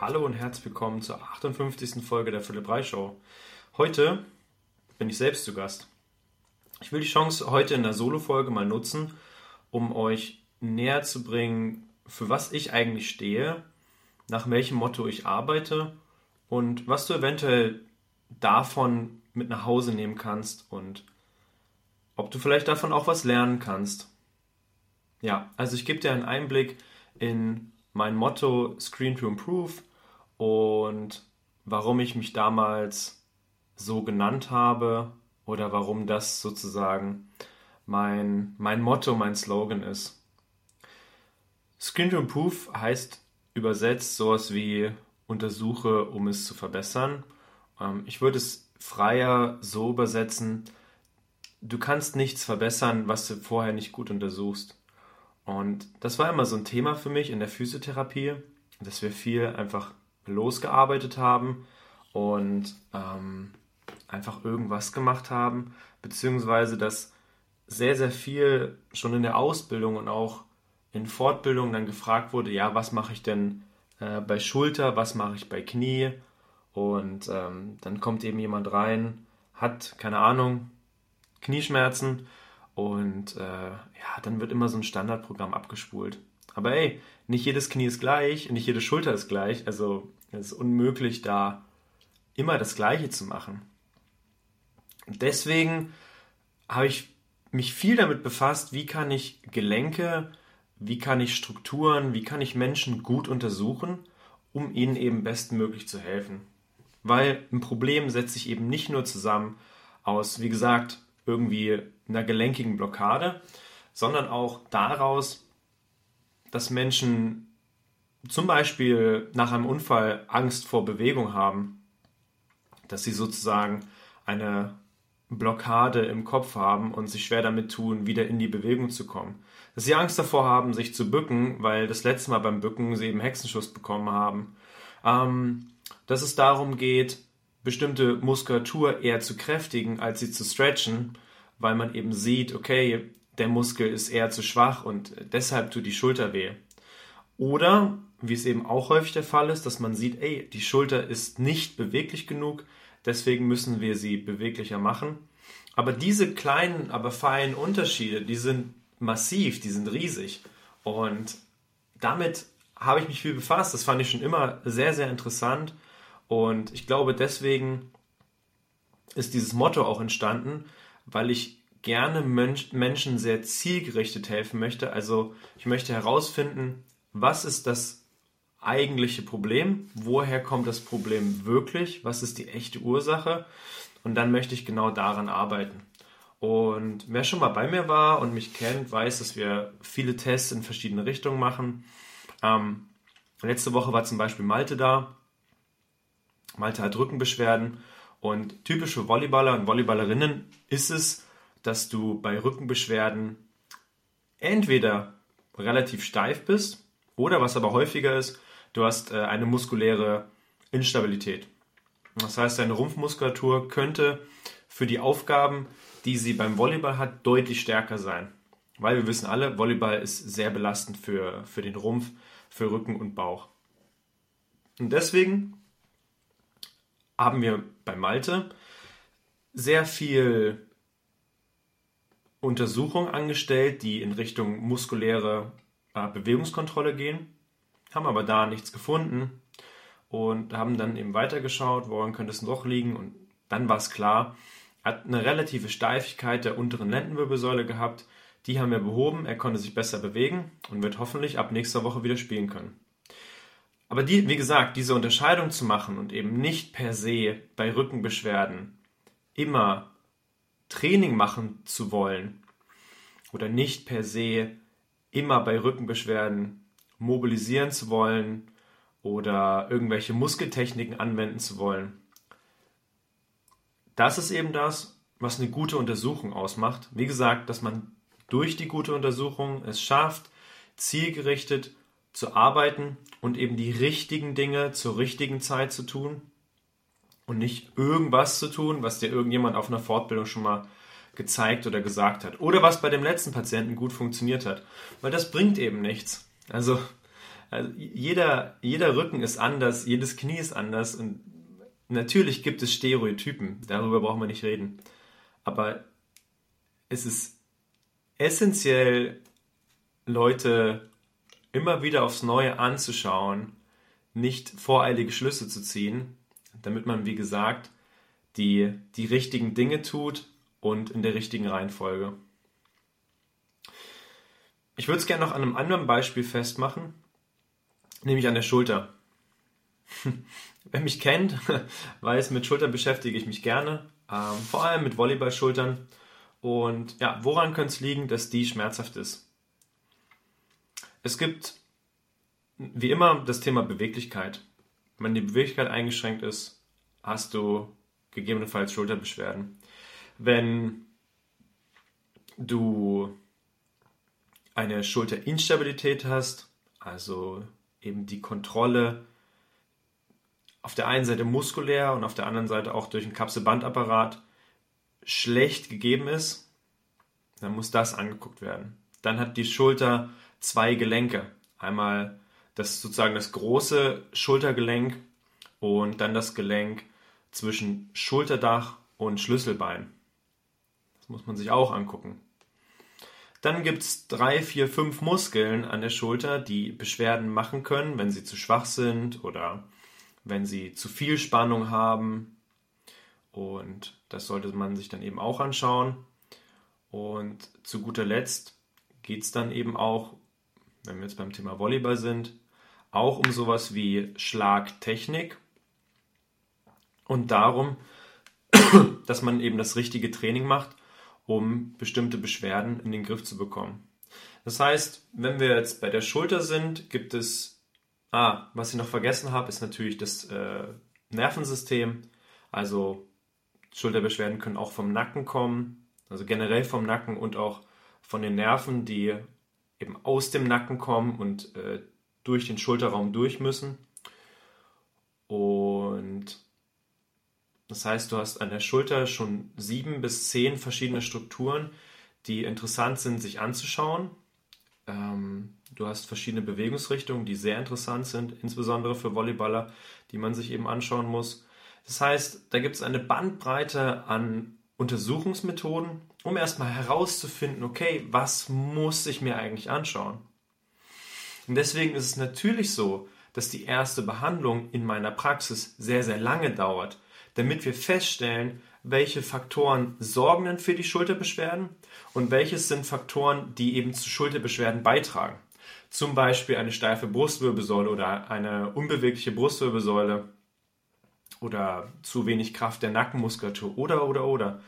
Hallo und herzlich willkommen zur 58. Folge der Philipp Reich Show. Heute bin ich selbst zu Gast. Ich will die Chance heute in der Solo-Folge mal nutzen, um euch näher zu bringen, für was ich eigentlich stehe, nach welchem Motto ich arbeite und was du eventuell davon mit nach Hause nehmen kannst und ob du vielleicht davon auch was lernen kannst. Ja, also ich gebe dir einen Einblick in mein Motto Screen to Improve und warum ich mich damals so genannt habe oder warum das sozusagen mein, mein Motto, mein Slogan ist. Screen to Improve heißt übersetzt sowas wie untersuche, um es zu verbessern. Ähm, ich würde es freier so übersetzen, du kannst nichts verbessern, was du vorher nicht gut untersuchst. Und das war immer so ein Thema für mich in der Physiotherapie, dass wir viel einfach losgearbeitet haben und ähm, einfach irgendwas gemacht haben, beziehungsweise dass sehr, sehr viel schon in der Ausbildung und auch in Fortbildung dann gefragt wurde, ja, was mache ich denn äh, bei Schulter, was mache ich bei Knie und ähm, dann kommt eben jemand rein, hat, keine Ahnung, Knieschmerzen und äh, ja, dann wird immer so ein Standardprogramm abgespult. Aber ey, nicht jedes Knie ist gleich, nicht jede Schulter ist gleich. Also es ist unmöglich, da immer das Gleiche zu machen. Und deswegen habe ich mich viel damit befasst, wie kann ich Gelenke, wie kann ich Strukturen, wie kann ich Menschen gut untersuchen, um ihnen eben bestmöglich zu helfen. Weil ein Problem setzt sich eben nicht nur zusammen aus, wie gesagt, irgendwie einer gelenkigen Blockade, sondern auch daraus, dass Menschen zum Beispiel nach einem Unfall Angst vor Bewegung haben, dass sie sozusagen eine Blockade im Kopf haben und sich schwer damit tun, wieder in die Bewegung zu kommen. Dass sie Angst davor haben, sich zu bücken, weil das letzte Mal beim Bücken sie eben Hexenschuss bekommen haben. Ähm, dass es darum geht, bestimmte Muskulatur eher zu kräftigen, als sie zu stretchen, weil man eben sieht, okay, der Muskel ist eher zu schwach und deshalb tut die Schulter weh. Oder, wie es eben auch häufig der Fall ist, dass man sieht, ey, die Schulter ist nicht beweglich genug, deswegen müssen wir sie beweglicher machen. Aber diese kleinen, aber feinen Unterschiede, die sind massiv, die sind riesig. Und damit habe ich mich viel befasst. Das fand ich schon immer sehr, sehr interessant. Und ich glaube, deswegen ist dieses Motto auch entstanden, weil ich gerne Menschen sehr zielgerichtet helfen möchte. Also ich möchte herausfinden, was ist das eigentliche Problem, woher kommt das Problem wirklich, was ist die echte Ursache und dann möchte ich genau daran arbeiten. Und wer schon mal bei mir war und mich kennt, weiß, dass wir viele Tests in verschiedene Richtungen machen. Ähm, letzte Woche war zum Beispiel Malte da. Malte hat Rückenbeschwerden und typische Volleyballer und Volleyballerinnen ist es, dass du bei Rückenbeschwerden entweder relativ steif bist oder was aber häufiger ist, du hast äh, eine muskuläre Instabilität. Das heißt, deine Rumpfmuskulatur könnte für die Aufgaben, die sie beim Volleyball hat, deutlich stärker sein. Weil wir wissen alle, Volleyball ist sehr belastend für, für den Rumpf, für Rücken und Bauch. Und deswegen haben wir bei Malte sehr viel Untersuchungen angestellt, die in Richtung muskuläre Bewegungskontrolle gehen, haben aber da nichts gefunden und haben dann eben weitergeschaut, woran könnte es noch liegen und dann war es klar, hat eine relative Steifigkeit der unteren Lendenwirbelsäule gehabt, die haben wir behoben, er konnte sich besser bewegen und wird hoffentlich ab nächster Woche wieder spielen können. Aber die, wie gesagt, diese Unterscheidung zu machen und eben nicht per se bei Rückenbeschwerden immer Training machen zu wollen oder nicht per se immer bei Rückenbeschwerden mobilisieren zu wollen oder irgendwelche Muskeltechniken anwenden zu wollen. Das ist eben das, was eine gute Untersuchung ausmacht. Wie gesagt, dass man durch die gute Untersuchung es schafft, zielgerichtet zu arbeiten und eben die richtigen Dinge zur richtigen Zeit zu tun und nicht irgendwas zu tun, was dir irgendjemand auf einer Fortbildung schon mal gezeigt oder gesagt hat. Oder was bei dem letzten Patienten gut funktioniert hat. Weil das bringt eben nichts. Also Also jeder, jeder Rücken ist anders, jedes Knie ist anders und natürlich gibt es Stereotypen, darüber brauchen wir nicht reden. Aber es ist essentiell, Leute immer wieder aufs Neue anzuschauen, nicht voreilige Schlüsse zu ziehen, damit man, wie gesagt, die, die richtigen Dinge tut und in der richtigen Reihenfolge. Ich würde es gerne noch an einem anderen Beispiel festmachen, nämlich an der Schulter. Wer mich kennt, weiß, mit Schultern beschäftige ich mich gerne, ähm, vor allem mit Volleyballschultern. Und ja, woran könnte es liegen, dass die schmerzhaft ist? Es gibt wie immer das Thema Beweglichkeit. Wenn die Beweglichkeit eingeschränkt ist, hast du gegebenenfalls Schulterbeschwerden. Wenn du eine Schulterinstabilität hast, also eben die Kontrolle auf der einen Seite muskulär und auf der anderen Seite auch durch den Kapselbandapparat schlecht gegeben ist, dann muss das angeguckt werden. Dann hat die Schulter zwei Gelenke. Einmal das sozusagen das große Schultergelenk und dann das Gelenk zwischen Schulterdach und Schlüsselbein. Muss man sich auch angucken. Dann gibt es drei, vier, fünf Muskeln an der Schulter, die Beschwerden machen können, wenn sie zu schwach sind oder wenn sie zu viel Spannung haben. Und das sollte man sich dann eben auch anschauen. Und zu guter Letzt geht es dann eben auch, wenn wir jetzt beim Thema Volleyball sind, auch um sowas wie Schlagtechnik und darum, dass man eben das richtige Training macht, um bestimmte Beschwerden in den Griff zu bekommen. Das heißt, wenn wir jetzt bei der Schulter sind, gibt es, ah, was ich noch vergessen habe, ist natürlich das äh, Nervensystem. Also Schulterbeschwerden können auch vom Nacken kommen, also generell vom Nacken und auch von den Nerven, die eben aus dem Nacken kommen und äh, durch den Schulterraum durch müssen. Und das heißt, du hast an der Schulter schon sieben bis zehn verschiedene Strukturen, die interessant sind, sich anzuschauen. Ähm, du hast verschiedene Bewegungsrichtungen, die sehr interessant sind, insbesondere für Volleyballer, die man sich eben anschauen muss. Das heißt, da gibt es eine Bandbreite an Untersuchungsmethoden, um erstmal herauszufinden, okay, was muss ich mir eigentlich anschauen? Und deswegen ist es natürlich so, dass die erste Behandlung in meiner Praxis sehr, sehr lange dauert, damit wir feststellen, welche Faktoren sorgen denn für die Schulterbeschwerden und welches sind Faktoren, die eben zu Schulterbeschwerden beitragen. Zum Beispiel eine steife Brustwirbelsäule oder eine unbewegliche Brustwirbelsäule oder zu wenig Kraft der Nackenmuskulatur oder oder oder.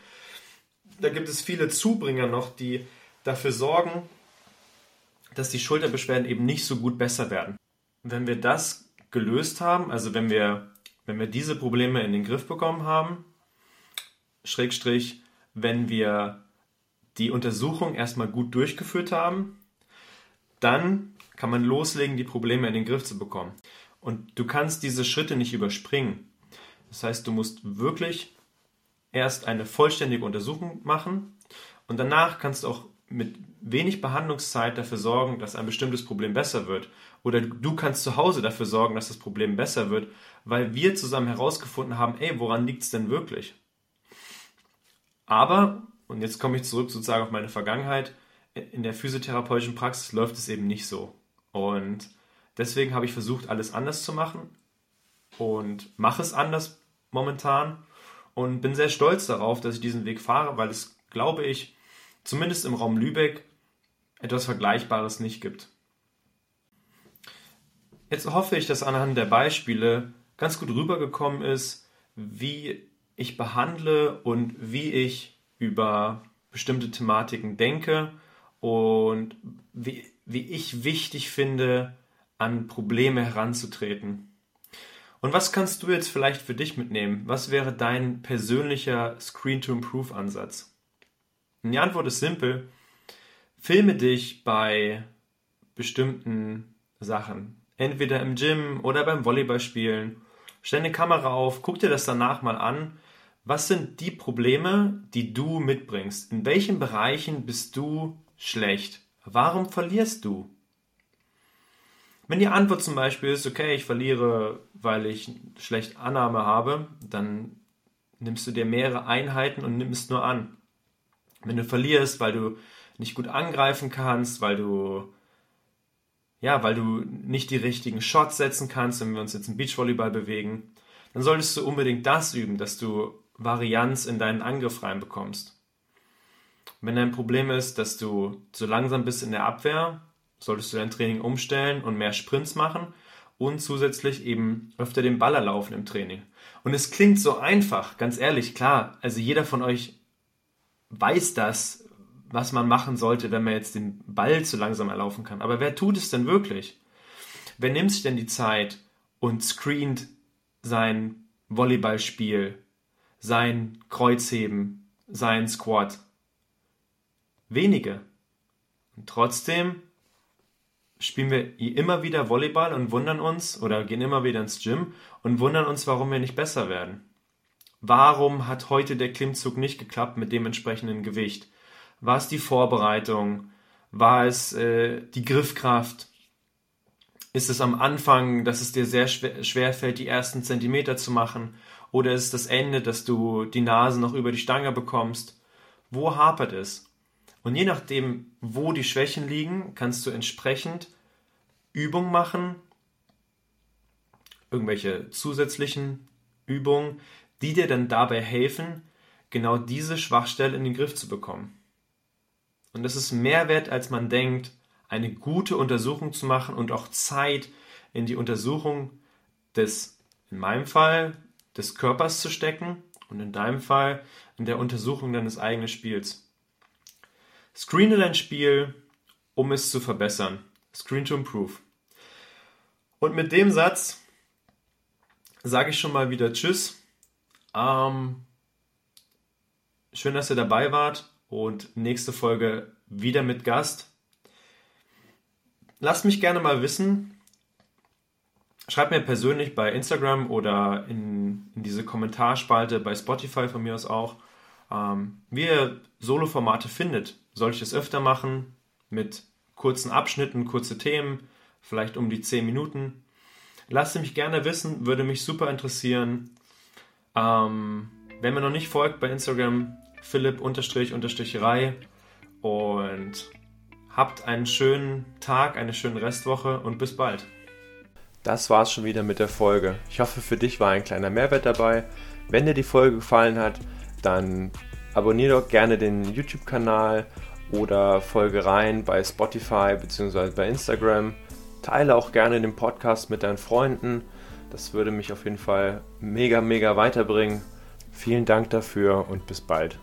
Da gibt es viele Zubringer noch, die dafür sorgen, dass die Schulterbeschwerden eben nicht so gut besser werden. Wenn wir das gelöst haben, also wenn wir, wenn wir diese Probleme in den Griff bekommen haben, Schrägstrich, wenn wir die Untersuchung erstmal gut durchgeführt haben, dann kann man loslegen, die Probleme in den Griff zu bekommen. Und du kannst diese Schritte nicht überspringen. Das heißt, du musst wirklich erst eine vollständige Untersuchung machen und danach kannst du auch mit wenig Behandlungszeit dafür sorgen, dass ein bestimmtes Problem besser wird. Oder du kannst zu Hause dafür sorgen, dass das Problem besser wird, weil wir zusammen herausgefunden haben, ey, woran liegt es denn wirklich? Aber, und jetzt komme ich zurück sozusagen auf meine Vergangenheit, in der physiotherapeutischen Praxis läuft es eben nicht so. Und deswegen habe ich versucht, alles anders zu machen und mache es anders momentan und bin sehr stolz darauf, dass ich diesen Weg fahre, weil es, glaube ich, zumindest im Raum Lübeck etwas Vergleichbares nicht gibt. Jetzt hoffe ich, dass anhand der Beispiele ganz gut rübergekommen ist, wie ich behandle und wie ich über bestimmte Thematiken denke und wie, wie ich wichtig finde, an Probleme heranzutreten. Und was kannst du jetzt vielleicht für dich mitnehmen? Was wäre dein persönlicher Screen-to-Improve-Ansatz? Die Antwort ist simpel. Filme dich bei bestimmten Sachen. Entweder im Gym oder beim Volleyballspielen. Stell eine Kamera auf, guck dir das danach mal an. Was sind die Probleme, die du mitbringst? In welchen Bereichen bist du schlecht? Warum verlierst du? Wenn die Antwort zum Beispiel ist, okay, ich verliere, weil ich schlecht Annahme habe, dann nimmst du dir mehrere Einheiten und nimmst nur an. Wenn du verlierst, weil du nicht gut angreifen kannst, weil du ja, weil du nicht die richtigen Shots setzen kannst, wenn wir uns jetzt im Beachvolleyball bewegen, dann solltest du unbedingt das üben, dass du Varianz in deinen Angriff reinbekommst. Wenn dein Problem ist, dass du zu langsam bist in der Abwehr, solltest du dein Training umstellen und mehr Sprints machen und zusätzlich eben öfter den Ball erlaufen im Training. Und es klingt so einfach, ganz ehrlich, klar, also jeder von euch weiß das, was man machen sollte, wenn man jetzt den Ball zu langsam erlaufen kann. Aber wer tut es denn wirklich? Wer nimmt sich denn die Zeit und screent sein Volleyballspiel, sein Kreuzheben, sein Squat? Wenige. Und trotzdem spielen wir immer wieder Volleyball und wundern uns oder gehen immer wieder ins Gym und wundern uns, warum wir nicht besser werden. Warum hat heute der Klimmzug nicht geklappt mit dem entsprechenden Gewicht? War es die Vorbereitung? War es äh, die Griffkraft? Ist es am Anfang, dass es dir sehr schwer, schwer fällt, die ersten Zentimeter zu machen? Oder ist es das Ende, dass du die Nase noch über die Stange bekommst? Wo hapert es? Und je nachdem, wo die Schwächen liegen, kannst du entsprechend Übungen machen, irgendwelche zusätzlichen Übungen, die dir dann dabei helfen, genau diese Schwachstelle in den Griff zu bekommen. Und es ist mehr wert, als man denkt, eine gute Untersuchung zu machen und auch Zeit in die Untersuchung des, in meinem Fall, des Körpers zu stecken und in deinem Fall in der Untersuchung deines eigenen Spiels. Screene dein Spiel, um es zu verbessern. Screen to improve. Und mit dem Satz sage ich schon mal wieder Tschüss. Ähm, schön, dass ihr dabei wart und nächste Folge wieder mit Gast. Lasst mich gerne mal wissen. Schreibt mir persönlich bei Instagram oder in, in diese Kommentarspalte bei Spotify von mir aus auch, ähm, wie ihr Solo-Formate findet. Soll ich es öfter machen mit kurzen Abschnitten, kurze Themen, vielleicht um die 10 Minuten? Lasst mich gerne wissen, würde mich super interessieren. Ähm, wenn mir noch nicht folgt bei Instagram, philipp-rei und habt einen schönen Tag, eine schöne Restwoche und bis bald. Das war's schon wieder mit der Folge. Ich hoffe, für dich war ein kleiner Mehrwert dabei. Wenn dir die Folge gefallen hat, dann abonniere doch gerne den YouTube-Kanal oder folge rein bei Spotify bzw. bei Instagram. Teile auch gerne den Podcast mit deinen Freunden. Das würde mich auf jeden Fall mega, mega weiterbringen. Vielen Dank dafür und bis bald.